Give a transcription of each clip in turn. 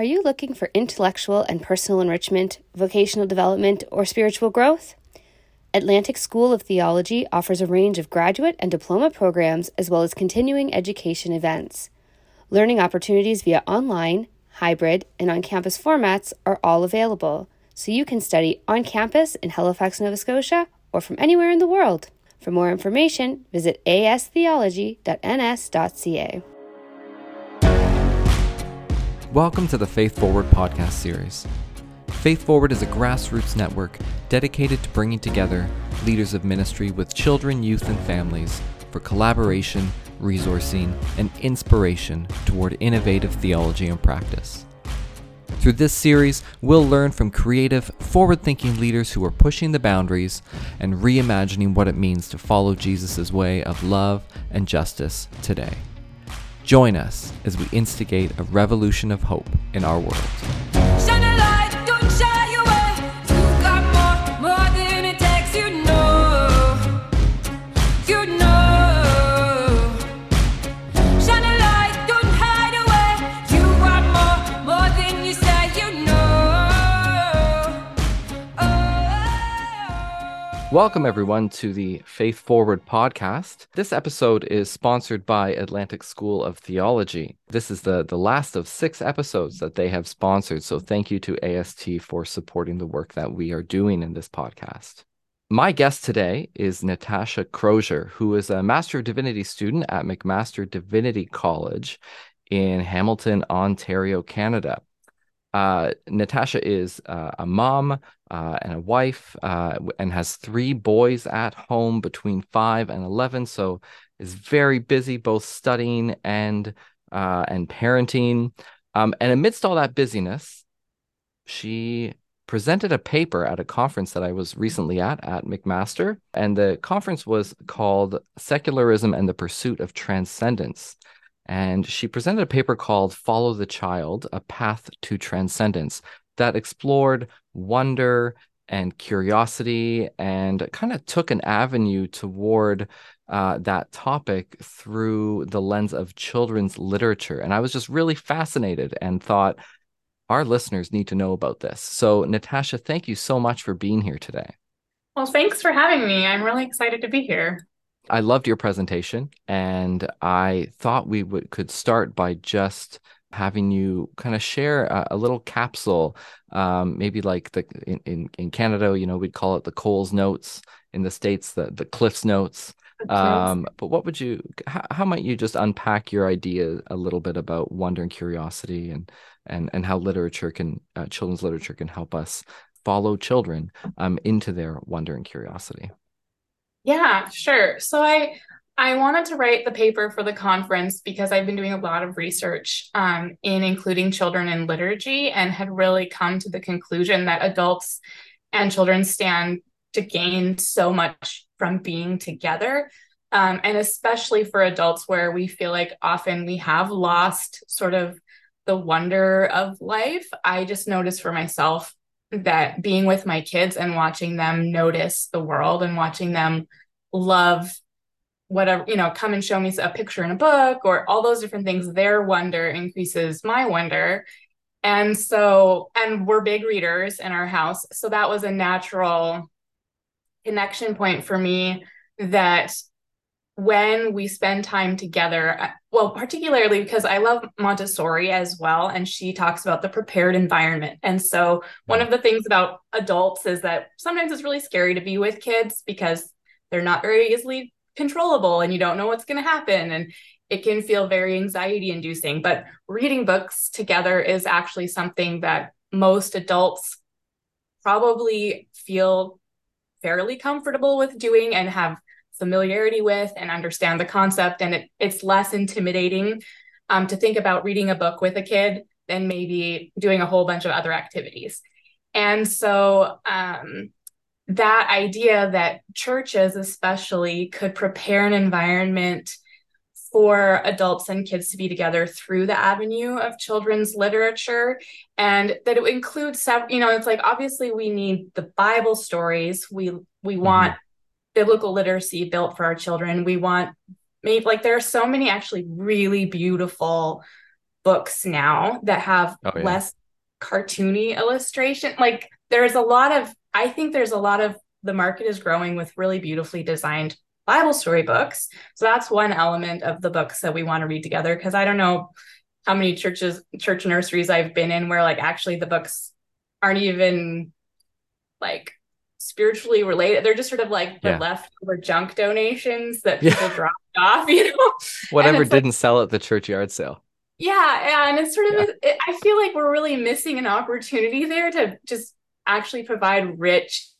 Are you looking for intellectual and personal enrichment, vocational development, or spiritual growth? Atlantic School of Theology offers a range of graduate and diploma programs as well as continuing education events. Learning opportunities via online, hybrid, and on campus formats are all available, so you can study on campus in Halifax, Nova Scotia, or from anywhere in the world. For more information, visit astheology.ns.ca. Welcome to the Faith Forward podcast series. Faith Forward is a grassroots network dedicated to bringing together leaders of ministry with children, youth, and families for collaboration, resourcing, and inspiration toward innovative theology and practice. Through this series, we'll learn from creative, forward thinking leaders who are pushing the boundaries and reimagining what it means to follow Jesus' way of love and justice today. Join us as we instigate a revolution of hope in our world. Welcome, everyone, to the Faith Forward podcast. This episode is sponsored by Atlantic School of Theology. This is the, the last of six episodes that they have sponsored. So, thank you to AST for supporting the work that we are doing in this podcast. My guest today is Natasha Crozier, who is a Master of Divinity student at McMaster Divinity College in Hamilton, Ontario, Canada. Uh, Natasha is uh, a mom uh, and a wife uh, and has three boys at home between five and 11. So is very busy both studying and uh, and parenting. Um, and amidst all that busyness, she presented a paper at a conference that I was recently at at McMaster. And the conference was called Secularism and the Pursuit of Transcendence and she presented a paper called Follow the Child A Path to Transcendence that explored wonder and curiosity and kind of took an avenue toward uh, that topic through the lens of children's literature. And I was just really fascinated and thought, our listeners need to know about this. So, Natasha, thank you so much for being here today. Well, thanks for having me. I'm really excited to be here. I loved your presentation, and I thought we would could start by just having you kind of share a, a little capsule, um, maybe like the in, in, in Canada, you know, we'd call it the Coles notes. In the states, the the Cliffs notes. Um, but what would you? How, how might you just unpack your idea a little bit about wonder and curiosity, and and and how literature can uh, children's literature can help us follow children um, into their wonder and curiosity. Yeah, sure. So I I wanted to write the paper for the conference because I've been doing a lot of research um, in including children in liturgy and had really come to the conclusion that adults and children stand to gain so much from being together. Um, and especially for adults, where we feel like often we have lost sort of the wonder of life. I just noticed for myself that being with my kids and watching them notice the world and watching them love whatever you know come and show me a picture in a book or all those different things their wonder increases my wonder. And so and we're big readers in our house. So that was a natural connection point for me that when we spend time together, uh, well, particularly because I love Montessori as well, and she talks about the prepared environment. And so, one of the things about adults is that sometimes it's really scary to be with kids because they're not very easily controllable and you don't know what's going to happen. And it can feel very anxiety inducing. But reading books together is actually something that most adults probably feel fairly comfortable with doing and have familiarity with and understand the concept. And it, it's less intimidating um, to think about reading a book with a kid than maybe doing a whole bunch of other activities. And so um, that idea that churches, especially, could prepare an environment for adults and kids to be together through the avenue of children's literature and that it includes you know it's like obviously we need the bible stories we we mm-hmm. want biblical literacy built for our children. We want maybe like there are so many actually really beautiful books now that have oh, yeah. less cartoony illustration. Like there's a lot of, I think there's a lot of the market is growing with really beautifully designed Bible story books. So that's one element of the books that we want to read together. Cause I don't know how many churches, church nurseries I've been in where like actually the books aren't even like spiritually related. They're just sort of like the yeah. leftover junk donations that people yeah. dropped off, you know? Whatever didn't like, sell at the church yard sale. Yeah. And it's sort of, yeah. it, I feel like we're really missing an opportunity there to just actually provide rich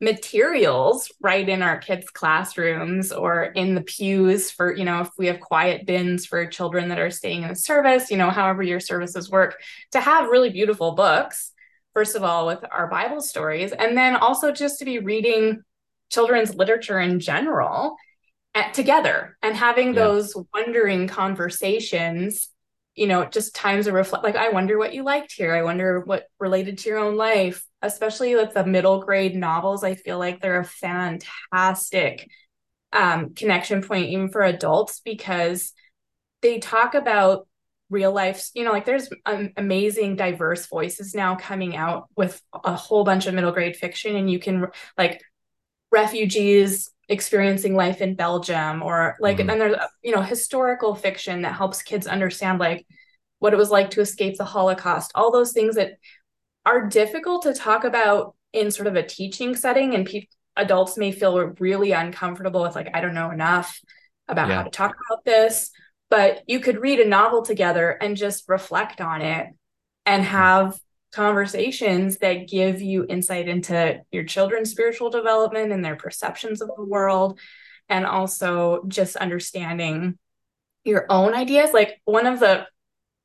materials right in our kids' classrooms or in the pews for, you know, if we have quiet bins for children that are staying in the service, you know, however your services work, to have really beautiful books, first of all, with our Bible stories, and then also just to be reading children's literature in general at, together and having yeah. those wondering conversations you know just times of reflect like i wonder what you liked here i wonder what related to your own life especially with the middle grade novels i feel like they're a fantastic um, connection point even for adults because they talk about real life you know like there's um, amazing diverse voices now coming out with a whole bunch of middle grade fiction and you can like refugees experiencing life in Belgium or like mm-hmm. and there's you know historical fiction that helps kids understand like what it was like to escape the Holocaust all those things that are difficult to talk about in sort of a teaching setting and pe- adults may feel really uncomfortable with like I don't know enough about yeah. how to talk about this but you could read a novel together and just reflect on it and hmm. have conversations that give you insight into your children's spiritual development and their perceptions of the world and also just understanding your own ideas like one of the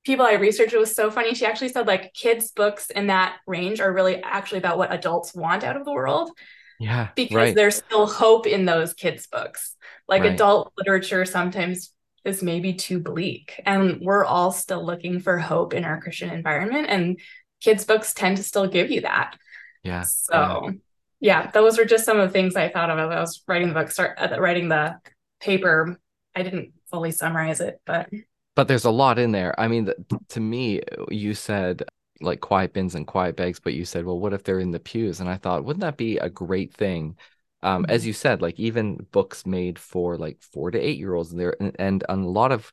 people i researched it was so funny she actually said like kids books in that range are really actually about what adults want out of the world yeah because right. there's still hope in those kids books like right. adult literature sometimes is maybe too bleak. And we're all still looking for hope in our christian environment and kids books tend to still give you that. Yeah. So yeah, yeah those were just some of the things i thought of as i was writing the book start uh, writing the paper. I didn't fully summarize it but but there's a lot in there. I mean to me you said like quiet bins and quiet bags but you said well what if they're in the pews? And i thought wouldn't that be a great thing um, mm-hmm. as you said like even books made for like four to eight year olds and there and, and a lot of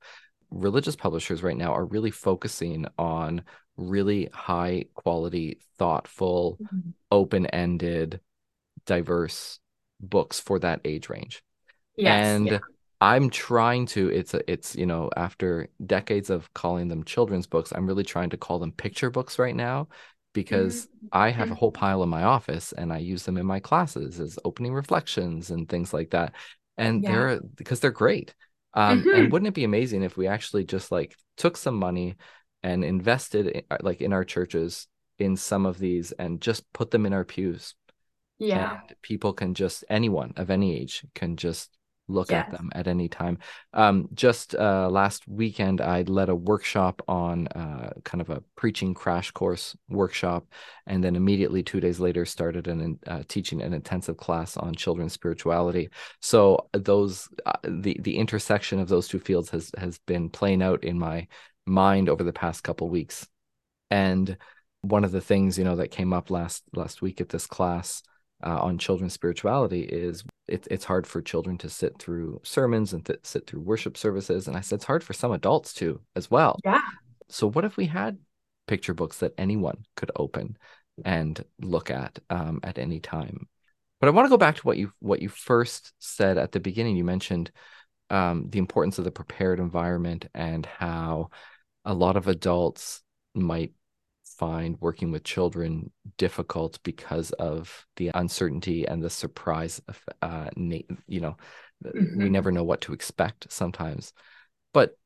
religious publishers right now are really focusing on really high quality, thoughtful, mm-hmm. open ended, diverse books for that age range. Yes, and yeah. I'm trying to it's a, it's you know after decades of calling them children's books I'm really trying to call them picture books right now because mm-hmm. I have a whole pile in my office and I use them in my classes as opening reflections and things like that and yeah. they're because they're great um, mm-hmm. and wouldn't it be amazing if we actually just like took some money and invested in, uh, like in our churches in some of these and just put them in our pews. Yeah. And people can just anyone of any age can just look yes. at them at any time. Um, just uh, last weekend, I led a workshop on uh, kind of a preaching crash course workshop, and then immediately two days later started an uh, teaching an intensive class on children's spirituality. So those uh, the the intersection of those two fields has has been playing out in my mind over the past couple weeks. And one of the things you know that came up last last week at this class uh, on children's spirituality is it, it's hard for children to sit through sermons and th- sit through worship services and i said it's hard for some adults too as well. Yeah. So what if we had picture books that anyone could open and look at um, at any time? But i want to go back to what you what you first said at the beginning. You mentioned um, the importance of the prepared environment and how a lot of adults might find working with children difficult because of the uncertainty and the surprise of uh, you know mm-hmm. we never know what to expect sometimes but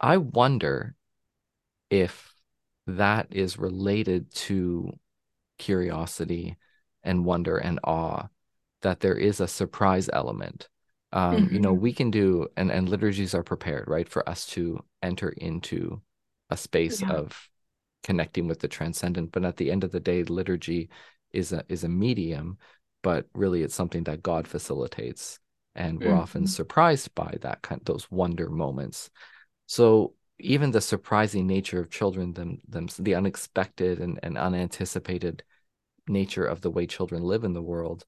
i wonder if that is related to curiosity and wonder and awe that there is a surprise element um, mm-hmm. you know mm-hmm. we can do and and liturgies are prepared right for us to enter into a space yeah. of connecting with the transcendent but at the end of the day liturgy is a is a medium but really it's something that god facilitates and we're mm-hmm. often surprised by that kind of those wonder moments so even the surprising nature of children them, them the unexpected and, and unanticipated nature of the way children live in the world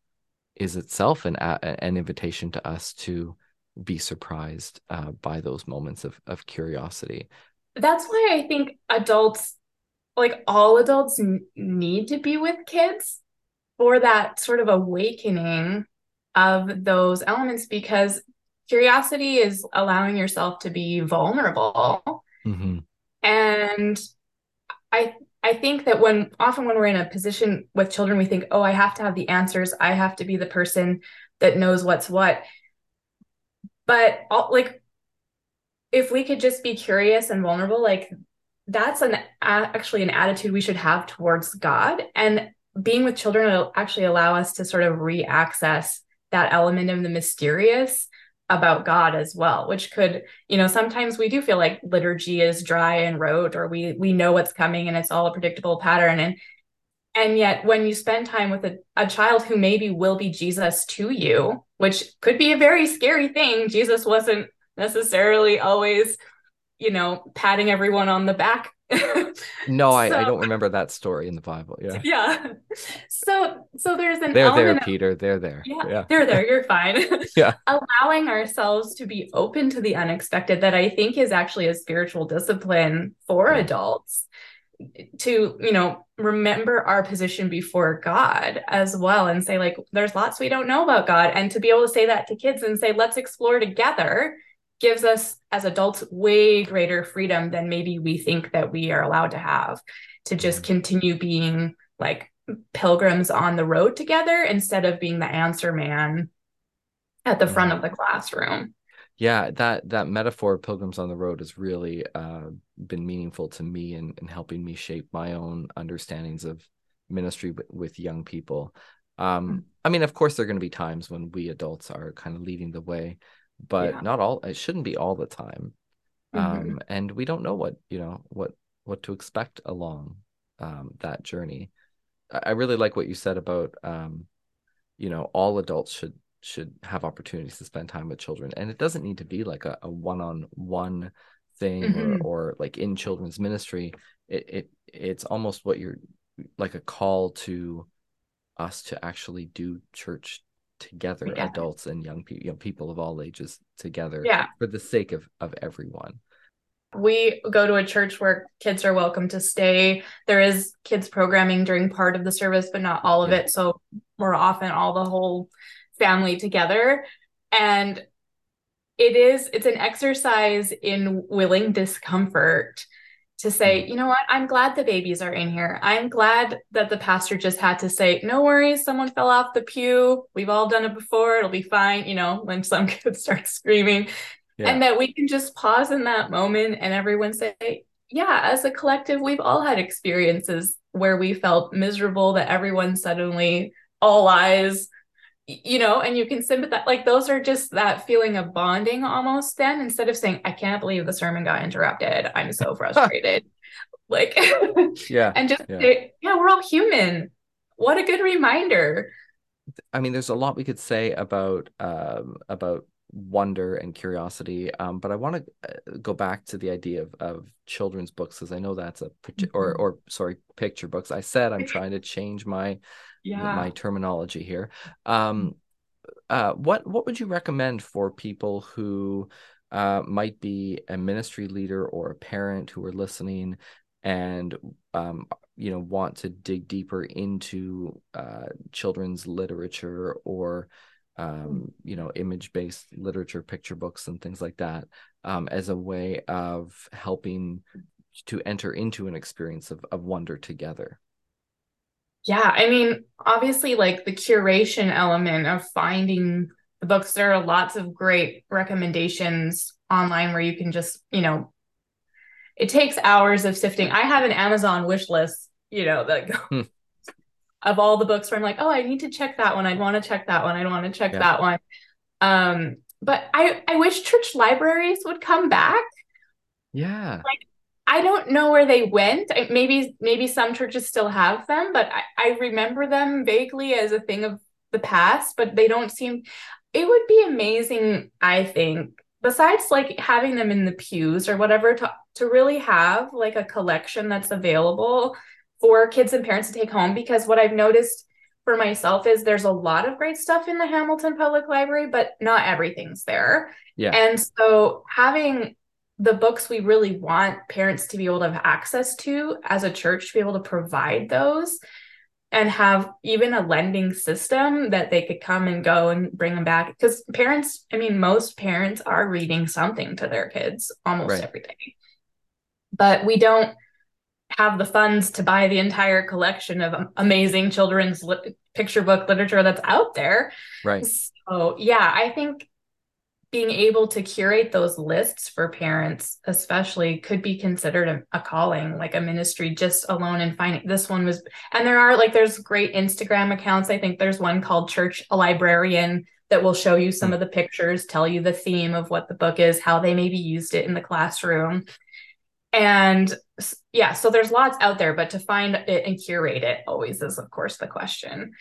is itself an an invitation to us to be surprised uh, by those moments of of curiosity. That's why I think adults, like all adults, n- need to be with kids for that sort of awakening of those elements because curiosity is allowing yourself to be vulnerable. Mm-hmm. And I I think that when often when we're in a position with children, we think, oh, I have to have the answers. I have to be the person that knows what's what. But all, like, if we could just be curious and vulnerable, like that's an actually an attitude we should have towards God. And being with children will actually allow us to sort of re-access that element of the mysterious about God as well, which could, you know, sometimes we do feel like liturgy is dry and rote, or we we know what's coming and it's all a predictable pattern. And and yet when you spend time with a, a child who maybe will be Jesus to you, which could be a very scary thing. Jesus wasn't necessarily always, you know, patting everyone on the back no, I, so, I don't remember that story in the Bible. Yeah. Yeah. So so there's an They're there, Peter. They're there. Yeah, yeah. They're there. You're fine. yeah. Allowing ourselves to be open to the unexpected that I think is actually a spiritual discipline for yeah. adults to, you know, remember our position before God as well and say like there's lots we don't know about God and to be able to say that to kids and say let's explore together gives us as adults way greater freedom than maybe we think that we are allowed to have to just mm-hmm. continue being like pilgrims on the road together instead of being the answer man at the front of the classroom yeah that that metaphor of pilgrims on the road has really uh, been meaningful to me in, in helping me shape my own understandings of ministry with, with young people um, mm-hmm. i mean of course there are going to be times when we adults are kind of leading the way but yeah. not all it shouldn't be all the time mm-hmm. um and we don't know what you know what what to expect along um that journey i really like what you said about um you know all adults should should have opportunities to spend time with children and it doesn't need to be like a, a one-on-one thing mm-hmm. or, or like in children's ministry it, it it's almost what you're like a call to us to actually do church together adults and young people you know, people of all ages together yeah. for the sake of of everyone. We go to a church where kids are welcome to stay. There is kids programming during part of the service but not all of yeah. it. So we're often all the whole family together. And it is it's an exercise in willing discomfort to say, mm-hmm. you know what, I'm glad the babies are in here. I'm glad that the pastor just had to say, no worries, someone fell off the pew. We've all done it before. It'll be fine. You know, when some kids start screaming, yeah. and that we can just pause in that moment and everyone say, yeah, as a collective, we've all had experiences where we felt miserable that everyone suddenly all eyes you know, and you can sympathize. Like those are just that feeling of bonding almost. Then instead of saying, "I can't believe the sermon got interrupted. I'm so frustrated," like, yeah, and just yeah. Say, yeah, we're all human. What a good reminder. I mean, there's a lot we could say about um, about wonder and curiosity, um, but I want to uh, go back to the idea of, of children's books because I know that's a mm-hmm. or or sorry picture books. I said I'm trying to change my yeah. my terminology here. Um, uh, what what would you recommend for people who uh, might be a ministry leader or a parent who are listening and um, you know want to dig deeper into uh, children's literature or um, you know image based literature picture books and things like that um, as a way of helping to enter into an experience of, of wonder together yeah, I mean, obviously, like the curation element of finding the books, there are lots of great recommendations online where you can just, you know, it takes hours of sifting. I have an Amazon wish list, you know, that hmm. of all the books where I'm like, oh, I need to check that one. I'd want to check that one. I'd want to check yeah. that one. Um, but I, I wish church libraries would come back. Yeah. Like I don't know where they went. Maybe maybe some churches still have them, but I, I remember them vaguely as a thing of the past, but they don't seem it would be amazing, I think, besides like having them in the pews or whatever, to to really have like a collection that's available for kids and parents to take home because what I've noticed for myself is there's a lot of great stuff in the Hamilton Public Library, but not everything's there. Yeah. And so having the books we really want parents to be able to have access to as a church to be able to provide those and have even a lending system that they could come and go and bring them back because parents i mean most parents are reading something to their kids almost Right. every day but we don't have the funds to buy the entire collection of amazing children's lit- picture book literature that's out there Right. so yeah i think being able to curate those lists for parents especially could be considered a, a calling like a ministry just alone in finding this one was and there are like there's great instagram accounts. I think there's one called church a librarian that will show you some of the pictures tell you the theme of what the book is how they maybe used it in the classroom. And yeah so there's lots out there but to find it and curate it always is of course the question.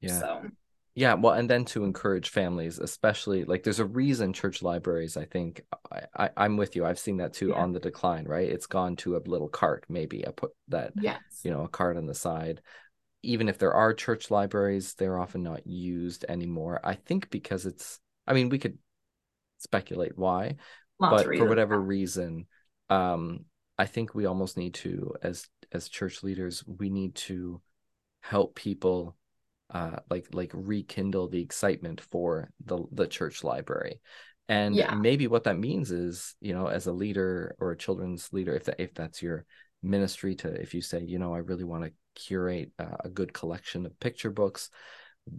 Yeah. so Yeah, well, and then to encourage families, especially like there's a reason church libraries, I think I, I I'm with you. I've seen that too Yeah. on the decline, right? It's gone to a little cart, maybe I put that, yes you know, a cart on the side. Even if there are church libraries, they're often not used anymore. I think because it's I mean, we could speculate why, lots but for whatever reason, um, I think we almost need to, as as church leaders, we need to help people uh like like rekindle the excitement for the the church library and Yeah. maybe what that means is you know as a leader or a children's leader if that if that's your ministry to if you say you know i really want to curate uh, a good collection of picture books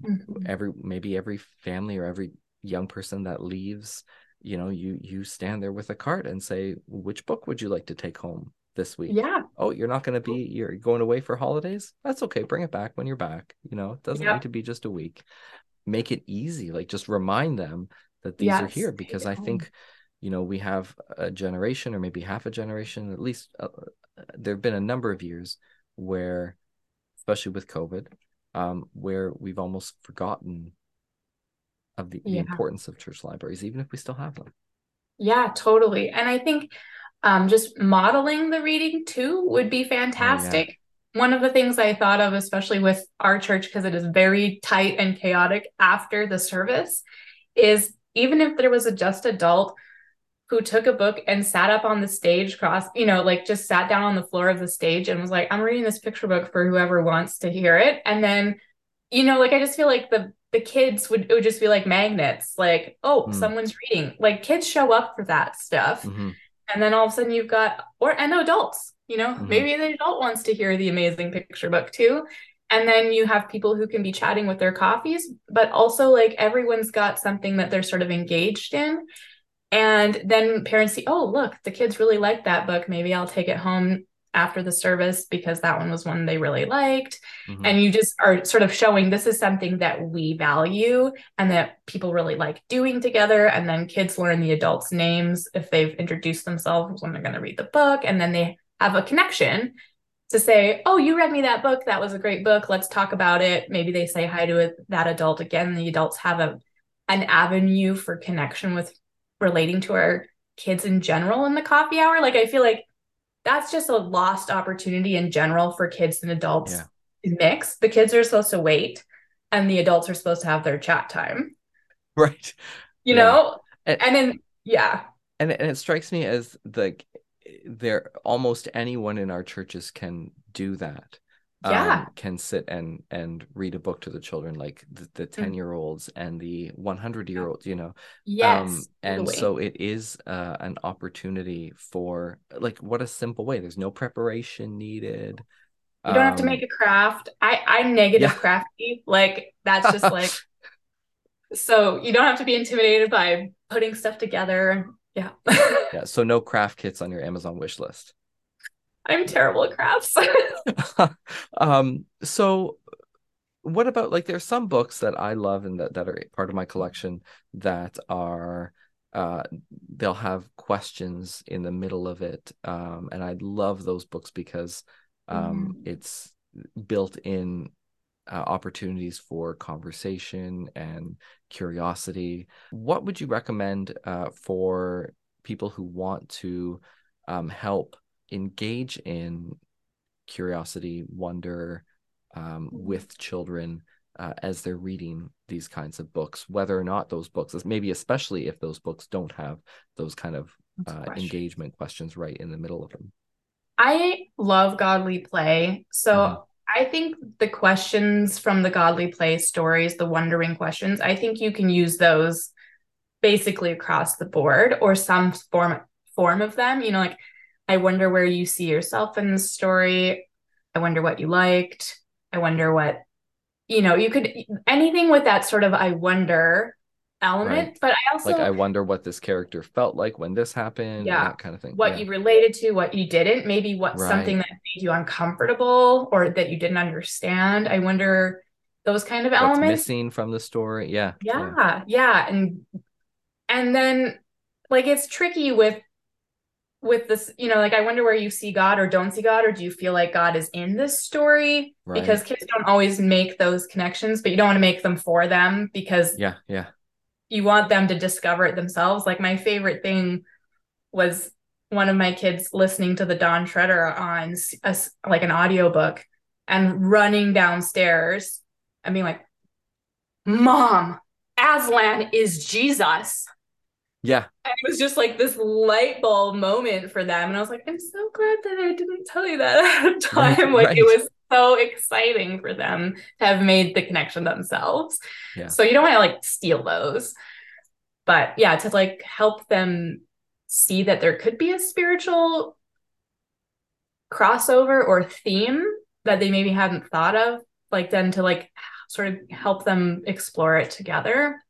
Mhm. every maybe every family or every young person that leaves you know you you stand there with a cart and say which book would you like to take home this week. Yeah. Oh you're not going to be you're going away for holidays? That's okay. Bring it back when you're back you know? It doesn't Yep. need to be just a week. Make it easy like just remind them that these are here because i think you know we have a generation or maybe half a generation at least uh, there have been a number of years where especially with covid um where we've almost forgotten of the, the importance of church libraries even if we still have them. Yeah, totally. And I think um, just modeling the reading too would be fantastic. One of the things I thought of, especially with our church, because it is very tight and chaotic after the service, is even if there was a just adult who took a book and sat up on the stage cross, you know, like just sat down on the floor of the stage and was like, I'm reading this picture book for whoever wants to hear it. And then, you know, like I just feel like the the kids would it would just be like magnets, like, oh, Hmm. someone's reading. Like kids show up for that stuff. Mhm. And then all of a sudden you've got or and adults, you know, Mhm. maybe the adult wants to hear the amazing picture book too. And then you have people who can be chatting with their coffees, but also like everyone's got something that they're sort of engaged in. And then parents see, oh, look, the kids really like that book. Maybe I'll take it home after the service because that one was one they really liked. Mhm. And you just are sort of showing this is something that we value and that people really like doing together. And then kids learn the adults' names if they've introduced themselves when they're going to read the book. And then they have a connection to say, Oh, you read me that book. That was a great book. Let's talk about it. Maybe they say hi to it, that adult again. The adults have a an avenue for connection with relating to our kids in general in the coffee hour. Like I feel like that's just a lost opportunity in general for kids and adults Yeah. to mix. The kids are supposed to wait and the adults are supposed to have their chat time. right You Yeah. know? And- And then yeah. and and it strikes me as the there almost anyone in our churches can do that Yeah. um, can sit and and read a book to the children like the, the 10 year olds and the 100 year olds you know Yes. um and so it is uh, an opportunity for like what a simple way there's no preparation needed you don't have to Um, make a craft. I I'm negative Yeah. crafty. Like that's just like so you don't have to be intimidated by putting stuff together. Yeah. yeah so no craft kits on your amazon wish list I'm terrible at crafts. um so what about like there's some books that I love and that, that are part of my collection that are uh they'll have questions in the middle of it um and I love those books because um it's built in uh, opportunities for conversation and curiosity what would you recommend uh for people who want to um, help engage in curiosity, wonder um, Mm-hmm. with children uh, as they're reading these kinds of books, whether or not those books, maybe especially if those books don't have those kind of uh, engagement questions right in the middle of them. I love godly play. So Mhm. I think the questions from the godly play stories, the wondering questions, I think you can use those basically across the board or some form form of them. You know, like I wonder where you see yourself in the story. I wonder what you liked. I wonder what you know, you could anything with that sort of I wonder element, Right. but I also Like, I wonder what this character felt like when this happened, Yeah. that kind of thing. what yeah. you related to, what you didn't, maybe what Right. something that made you uncomfortable or that you didn't understand. I wonder those kind of What's elements. missing from the story? Yeah. Yeah, yeah, and and then like it's tricky with with this, you know, like I wonder where you see God or don't see God, or do you feel like God is in this story? Right. Because kids don't always make those connections, but you don't want to make them for them because Yeah. Yeah. you want them to discover it themselves. Like my favorite thing was one of my kids listening to the Dawn Treader on a like an audiobook and running downstairs and being like, "Mom, Aslan is Jesus." Yeah. And it was just like this light bulb moment for them. And I was like, I'm so glad that I didn't tell you that ahead of time. Right, like it was so exciting for them to have made the connection themselves. Yeah. So you don't want to like steal those. But yeah, to like help them see that there could be a spiritual crossover or theme that they maybe hadn't thought of, like then to like sort of help them explore it together.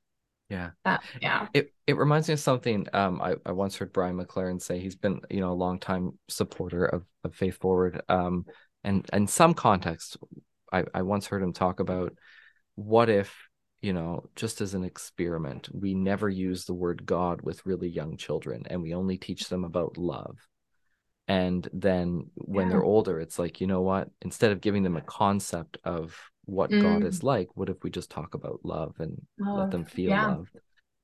Yeah. That, yeah. It it reminds me of something um I, I once heard Brian McLaren say he's been you know a long time supporter of, of Faith Forward um and in some context I, I once heard him talk about what if you know just as an experiment we never use the word God with really young children and we only teach them about love and then when they're older it's like you know what instead of giving them a concept of what God Mm. is like what if we just talk about love and let them feel yeah. loved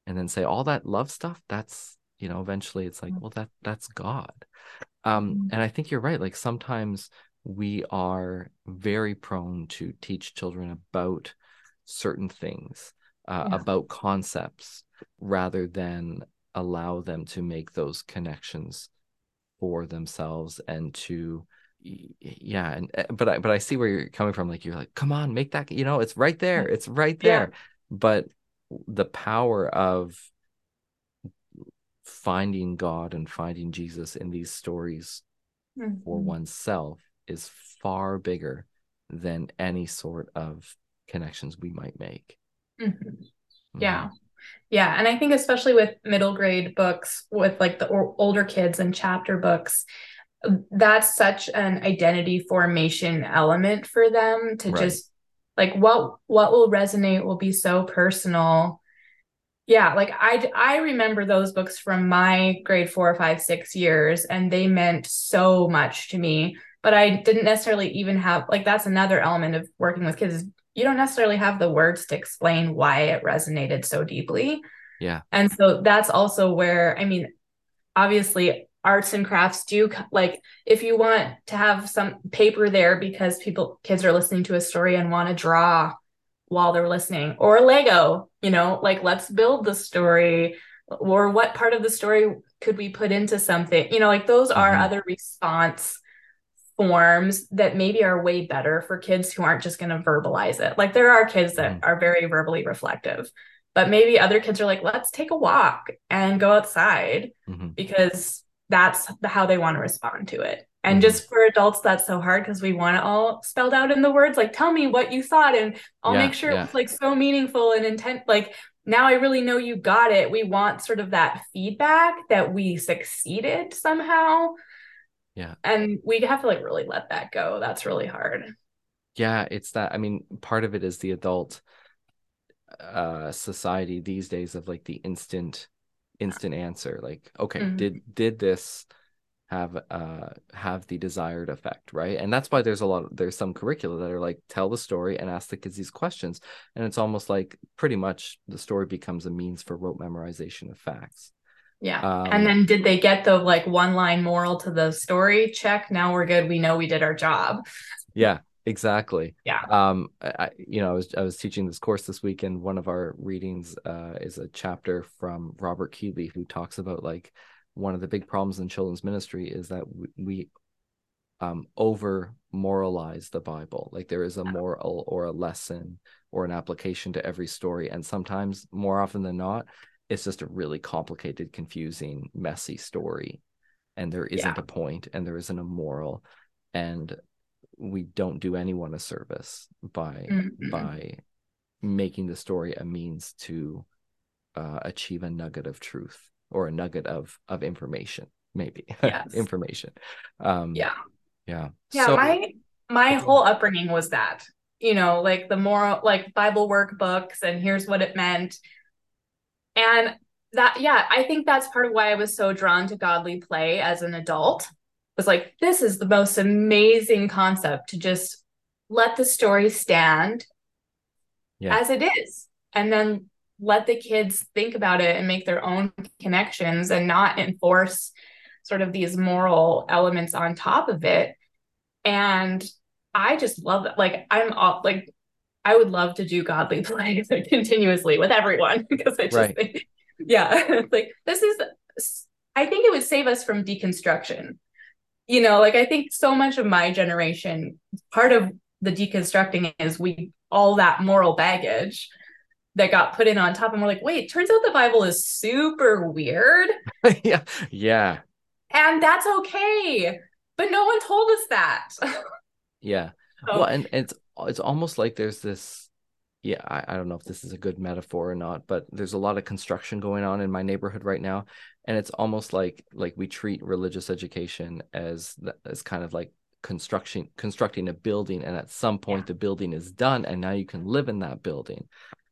and then say all that love stuff that's you know eventually it's like Mm. well that that's god um Mhm. and i think you're right like sometimes we are very prone to teach children about certain things uh, Yeah. about concepts rather than allow them to make those connections for themselves and to yeah and uh, but i but i see where you're coming from like you're like come on make that you know it's right there it's right Yeah. there but the power of finding god and finding jesus in these stories for Mhm. oneself is far bigger than any sort of connections we might make Mhm. Mhm. Yeah. Yeah. And I think, especially with middle grade books, with like the older kids and chapter books, that's such an identity formation element for them to Right. just like what what will resonate will be so personal. Yeah like i i remember those books from my grade four five six years and they meant so much to me but i didn't necessarily even have like that's another element of working with kids you don't necessarily have the words to explain why it resonated so deeply. Yeah. And so that's also where, I mean, obviously arts and crafts do like if you want to have some paper there because people kids are listening to a story and want to draw while they're listening or Lego, you know, like let's build the story or what part of the story could we put into something? You know, like those are Mhm. other response forms that maybe are way better for kids who aren't just going to verbalize it. Like there are kids that Mhm. are very verbally reflective, but maybe other kids are like, let's take a walk and go outside Mhm. because that's the- how they want to respond to it. And Mhm. just for adults, that's so hard because we want it all spelled out in the words. Like, tell me what you thought, and I'll Yeah, make sure yeah. it's like so meaningful and intent. Like, now I really know you got it. We want sort of that feedback that we succeeded somehow. Yeah. And we have to like really let that go. That's really hard. yeah it's that i mean part of it is the adult uh society these days of like the instant instant answer like okay Mhm. did did this have uh have the desired effect right and that's why there's a lot of, there's some curricula that are like tell the story and ask the kids these questions and it's almost like pretty much the story becomes a means for rote memorization of facts Yeah. Um, and then did they get the like one line moral to the story? Check. Now we're good. We know we did our job. Yeah, exactly. Yeah. Um, I, you know, I was I was teaching this course this week, and one of our readings uh, is a chapter from Robert Keeley who talks about like one of the big problems in children's ministry is that we, we um, over moralize the Bible. Like there is a moral or a lesson or an application to every story, and sometimes more often than not, it's just a really complicated, confusing, messy story, and there isn't yeah. a point, and there isn't a moral, and we don't do anyone a service by mm-hmm. by making the story a means to uh, achieve a nugget of truth or a nugget of of information maybe. Yes. information. Um yeah. yeah. Yeah so, my my whole upbringing was that you know like the moral like bible workbooks and here's what it meant. And that yeah i think that's part of why i was so drawn to godly play as an adult was like this is the most amazing concept to just let the story stand yeah. as it is and then let the kids think about it and make their own connections and not enforce sort of these moral elements on top of it and i just love that like i'm all like i would love to do godly plays continuously with everyone because i just right. think yeah like this is i think it would save us from deconstruction you know like i think so much of my generation part of the deconstructing is we all that moral baggage that got put in on top and we're like wait turns out the bible is super weird. Yeah. Yeah. And that's okay. But no one told us that. Yeah. So, well and, and it's it's almost like there's this yeah I, I don't know if this is a good metaphor or not but there's a lot of construction going on in my neighborhood right now and it's almost like like we treat religious education as as kind of like construction constructing a building and at some point yeah. the building is done and now you can live in that building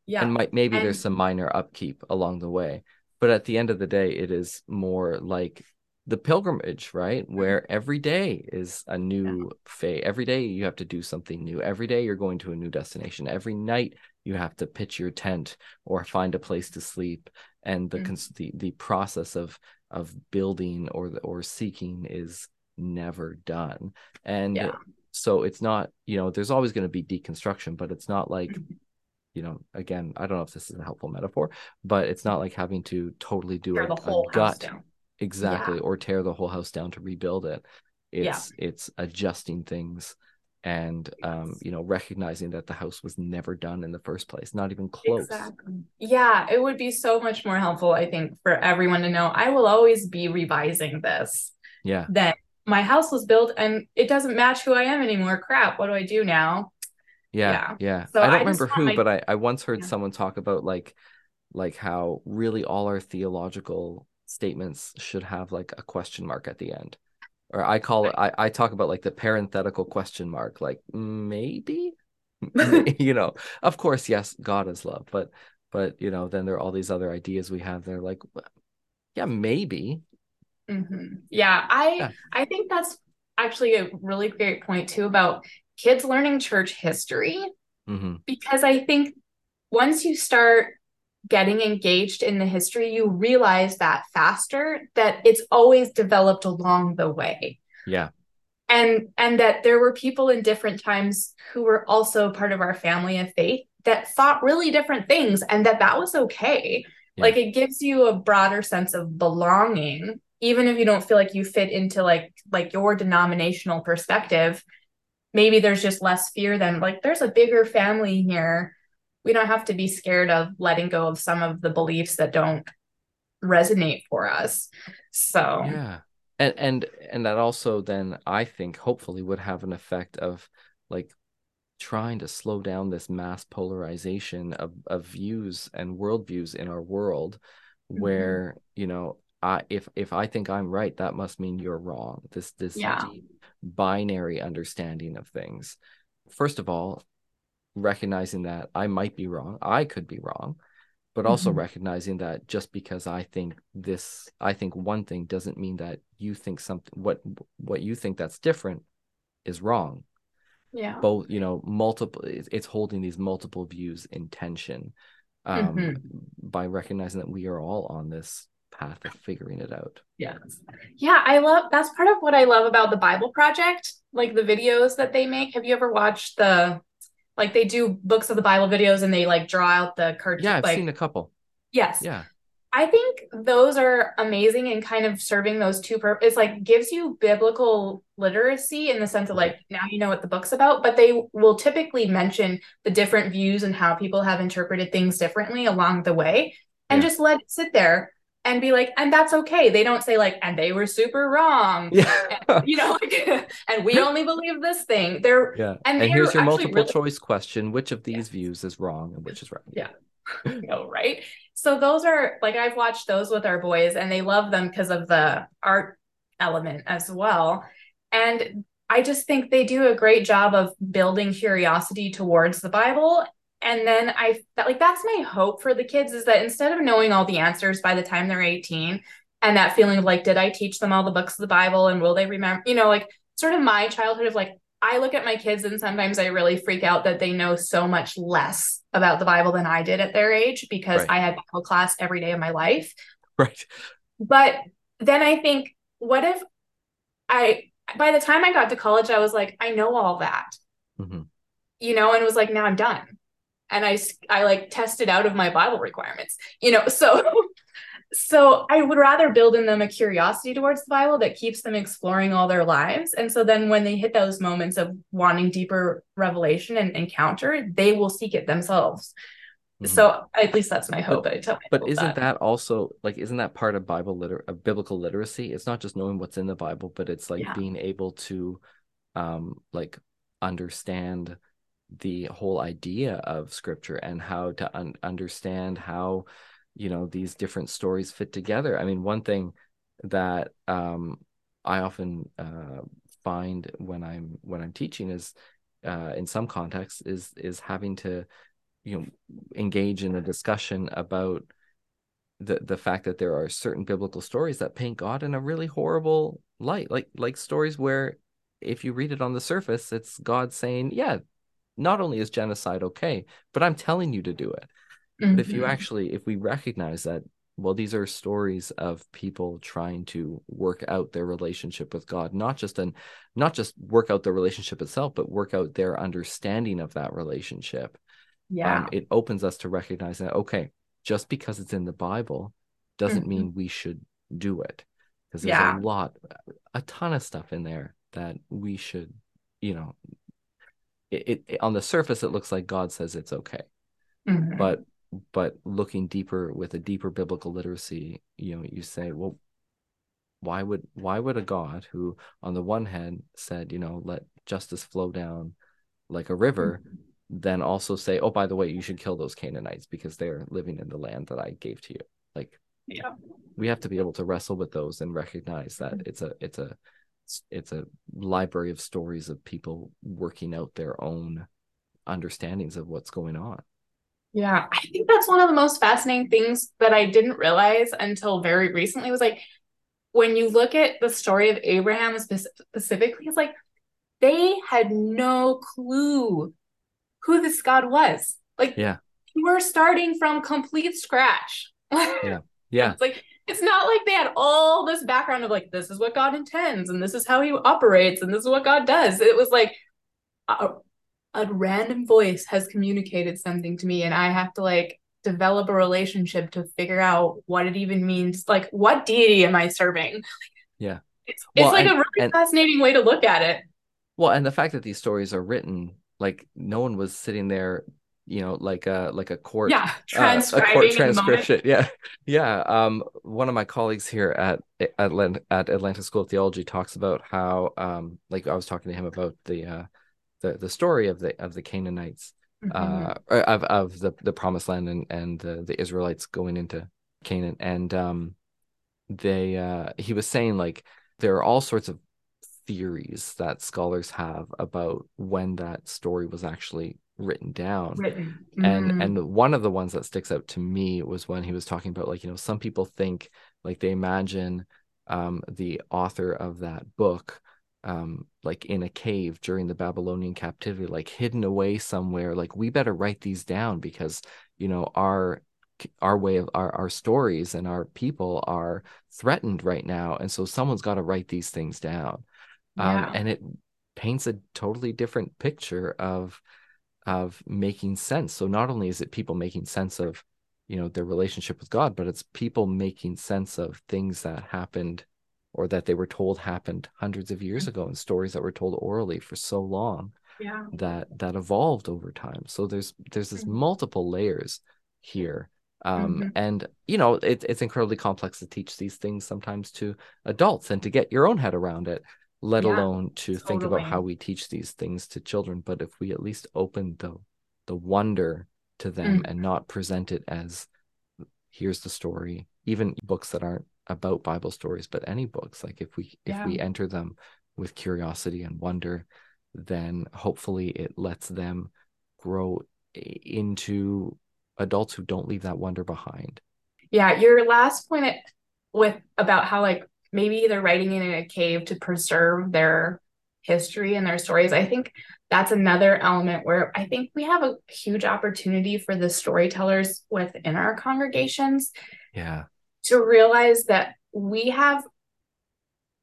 yeah and might, maybe and... there's some minor upkeep along the way but at the end of the day it is more like the pilgrimage right mm-hmm. where every day is a new yeah. phase every day you have to do something new every day you're going to a new destination every night you have to pitch your tent or find a place to sleep and the mm-hmm. the, the process of of building or or seeking is never done and yeah. so it's not you know there's always going to be deconstruction but it's not like mm-hmm you know, again, I don't know if this is a helpful metaphor, but it's not like having to totally do a, a gut down. Exactly yeah. or tear the whole house down to rebuild it. It's yeah. it's adjusting things and um, you know, recognizing that the house was never done in the first place, not even close. Exactly. Yeah, it would be so much more helpful, I think, for everyone to know I will always be revising this. Yeah. That my house was built and it doesn't match who I am anymore. Crap, what do I do now? Yeah, yeah. yeah. So I don't I remember who, my... but I, I once heard yeah. someone talk about like like how really all our theological statements should have like a question mark at the end. Or I call it I, I talk about like the parenthetical question mark, like maybe you know, of course, yes, God is love, but but you know, then there are all these other ideas we have. They're like, yeah, maybe. Mm-hmm. Yeah, I yeah. I think that's actually a really great point too about kids learning church history mm-hmm. because I think once you start getting engaged in the history, you realize that faster that it's always developed along the way. Yeah. And and that there were people in different times who were also part of our family of faith that thought really different things and that that was okay. Yeah. Like it gives you a broader sense of belonging even if you don't feel like you fit into like like your denominational perspective maybe there's just less fear than like there's a bigger family here we don't have to be scared of letting go of some of the beliefs that don't resonate for us so yeah and and and that also then i think hopefully would have an effect of like trying to slow down this mass polarization of, of views and worldviews in our world mm-hmm. where you know I, if if I think I'm right, that must mean you're wrong. This this yeah. deep binary understanding of things. First of all, recognizing that I might be wrong, I could be wrong, but also mm-hmm. recognizing that just because I think this, I think one thing doesn't mean that you think something what what you think that's different is wrong. Yeah. Both, you know, multiple. It's holding these multiple views in tension um, mm-hmm. by recognizing that we are all on this path of figuring it out. Yes. Yeah, I love that's part of what I love about the Bible Project, like the videos that they make. Have you ever watched the like they do books of the Bible videos and they like draw out the cartoon? Yeah, I've like, seen a couple. Yes. Yeah. I think those are amazing and kind of serving those two purposes. Like gives you biblical literacy in the sense of like now you know what the book's about, but they will typically mention the different views and how people have interpreted things differently along the way, and Yeah. just let it sit there and be like, and that's okay. They don't say like, and they were super wrong. Yeah. You know, like, and we only believe this thing. They're yeah. And And, here's your multiple really- choice question. Which of these Yes. views is wrong and which is right? Yeah. no, right? So those are like I've watched those with our boys and they love them because of the art element as well. And I just think they do a great job of building curiosity towards the Bible. And then I that like that's my hope for the kids is that instead of knowing all the answers by the time they're 18 and that feeling of like, did I teach them all the books of the Bible and will they remember, you know, like sort of my childhood of like I look at my kids and sometimes I really freak out that they know so much less about the Bible than I did at their age because Right. I had Bible class every day of my life. Right. But then I think, what if I, by the time I got to college, I was like, I know all that, Mhm. you know, and was like, now I'm done. And I I like tested out of my Bible requirements, you know, so, so I would rather build in them a curiosity towards the Bible that keeps them exploring all their lives. And so then when they hit those moments of wanting deeper revelation and encounter, they will seek it themselves. Mhm. So at least that's my hope. I tell But isn't that also like isn't that part of Bible liter of biblical literacy? It's not just knowing what's in the Bible, but it's like Yeah. being able to um like understand the whole idea of scripture and how to un- understand how you know these different stories fit together. I mean, one thing that um I often uh find when I'm when I'm teaching is uh in some contexts is is having to you know engage in a discussion about the the fact that there are certain biblical stories that paint God in a really horrible light like like stories where if you read it on the surface it's God saying yeah not only is genocide okay but I'm telling you to do it but if you Mhm. actually if we recognize that well these are stories of people trying to work out their relationship with God not just and not just work out the relationship itself but work out their understanding of that relationship yeah. um, it opens us to recognize that okay just because it's in the bible doesn't Mhm. mean we should do it because there's Yeah. a lot a ton of stuff in there that we should you know it, it on the surface it looks like god says it's okay Mhm. but but looking deeper with a deeper biblical literacy you know you say well why would why would a god who on the one hand said you know let justice flow down like a river then also say oh by the way you should kill those canaanites because they're living in the land that i gave to you like yeah. we have to be able to wrestle with those and recognize that it's a it's a it's a library of stories of people working out their own understandings of what's going on Yeah, I think that's one of the most fascinating things that I didn't realize until very recently was like when you look at the story of Abraham specifically, it's like they had no clue who this God was. Like, Yeah. you were starting from complete scratch. Yeah. yeah It's like it's not like they had all this background of like this is what God intends and this is how he operates and this is what God does. It was like a, a random voice has communicated something to me and I have to like develop a relationship to figure out what it even means. Like what deity am I serving? Yeah. It's, Well, it's like and- a really and- fascinating way to look at it. Well, and the fact that these stories are written like no one was sitting there, you know, like a like a court Yeah, uh, a court in the moment. transcription. Yeah, yeah. Um, one of my colleagues here at Atlant at Atlantic School of Theology talks about how, um, like I was talking to him about the uh, the the story of the of the Canaanites, Mhm. uh, of of the the Promised Land and and the, the Israelites going into Canaan, and um, they uh, he was saying like there are all sorts of theories that scholars have about when that story was actually written down Written. and Mhm. and one of the ones that sticks out to me was when he was talking about like you know some people think like they imagine um the author of that book um like in a cave during the babylonian captivity like hidden away somewhere like we better write these down because you know our our way of our, our stories and our people are threatened right now and so someone's got to write these things down um, yeah. um, and it paints a totally different picture of of making sense so not only is it people making sense of you know their relationship with god but it's people making sense of things that happened or that they were told happened hundreds of years mm-hmm. ago and stories that were told orally for so long yeah. that that evolved over time so there's there's this mm-hmm. multiple layers here um, mm-hmm. and you know it, it's incredibly complex to teach these things sometimes to adults and to get your own head around it let yeah, alone to totally. think about how we teach these things to children but if we at least open the the wonder to them mm. and not present it as here's the story even books that aren't about bible stories but any books like if we yeah. if we enter them with curiosity and wonder then hopefully it lets them grow into adults who don't leave that wonder behind. Yeah, your last point with about how like maybe they're writing in a cave to preserve their history and their stories. I think that's another element where I think we have a huge opportunity for the storytellers within our congregations. Yeah. To realize that we have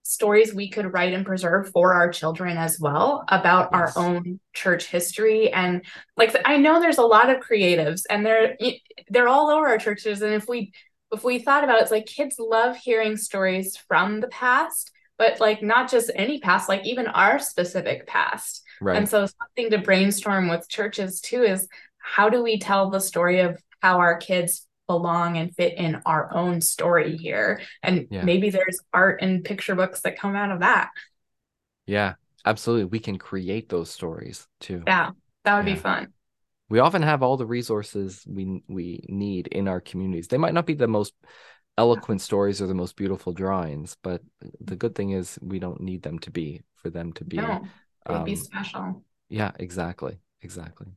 stories we could write and preserve for our children as well about yes. our own church history and like i know there's a lot of creatives and they're they're all over our churches and if we if we thought about it, it's like kids love hearing stories from the past but like not just any past like even our specific past right and so something to brainstorm with churches too is how do we tell the story of how our kids belong and fit in our own story here. And yeah. maybe there's art and picture books that come out of that. Yeah, absolutely. We can create those stories too. Yeah, that would yeah. be fun. We often have all the resources we we need in our communities. They might not be the most eloquent stories or the most beautiful drawings, but the good thing is we don't need them to be for them to be. No, um, be special. Yeah, exactly, exactly.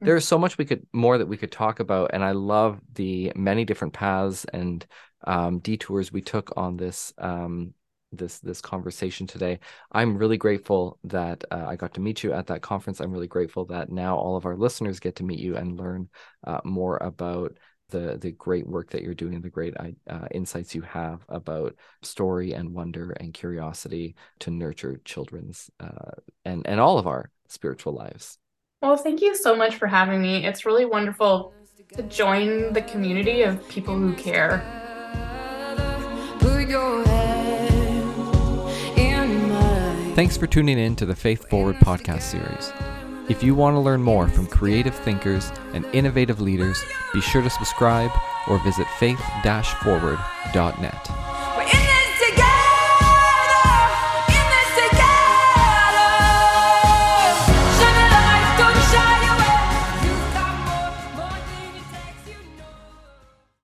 There's so much we could more that we could talk about, and I love the many different paths and um, detours we took on this um, this this conversation today. I'm really grateful that uh, I got to meet you at that conference. I'm really grateful that now all of our listeners get to meet you and learn uh, more about the the great work that you're doing, the great uh, insights you have about story and wonder and curiosity to nurture children's uh, and and all of our spiritual lives. Well, thank you so much for having me. It's really wonderful to join the community of people who care. Thanks for tuning in to the Faith Forward podcast series. If you want to learn more from creative thinkers and innovative leaders, be sure to subscribe or visit faith-forward.net.